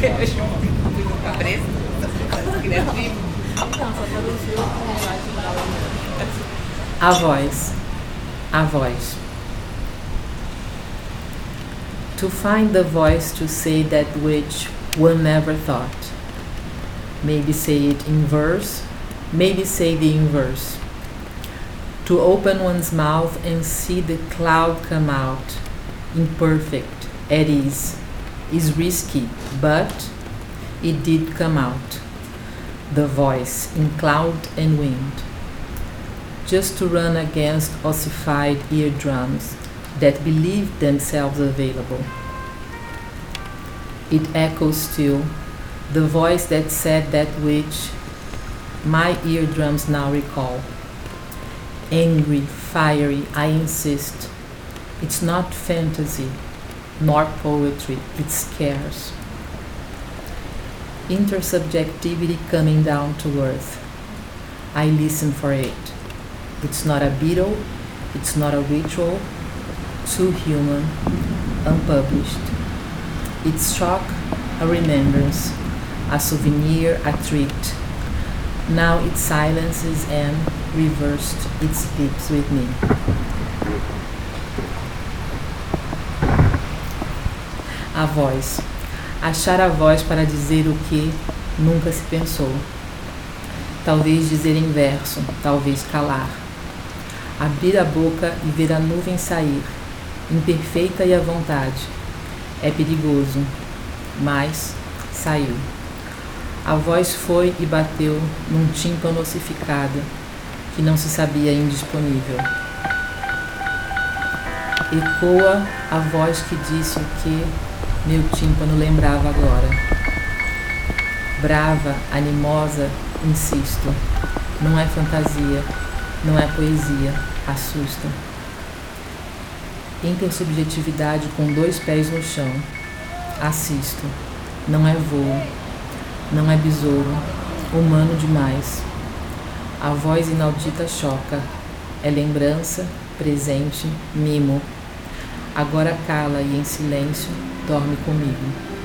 A voz. A voz. To find the voice to say that which one never thought. Maybe say it in verse, maybe say the inverse. To open one's mouth and see the cloud come out, imperfect, at ease is risky, but it did come out. The voice in cloud and wind just to run against ossified eardrums that believed themselves available. It echoes still, the voice that said that which my eardrums now recall. Angry, fiery, I insist. It's not fantasy, nor poetry, it's scarce. Intersubjectivity coming down to earth. I listen for it. It's not a beetle, it's not a ritual, too human, unpublished. It's shock, a remembrance, a souvenir, a treat. Now it silences and reversed it sleeps with me. A voz. Achar a voz para dizer o que nunca se pensou. Talvez dizer em verso, talvez calar abrir a boca e ver a nuvem sair, imperfeita e à vontade. É perigoso, mas saiu. A voz foi e bateu num tímpano ossificado, que não se sabia indisponível. Ecoa a voz que disse o que meu tímpano lembrava agora. Brava, animosa, insisto, não é fantasia, não é poesia, assusta. Intersubjetividade com dois pés no chão. Assisto. Não é voo. Não é besouro. Humano demais. A voz inaudita choca. É lembrança, presente, mimo. Agora cala e em silêncio dorme comigo.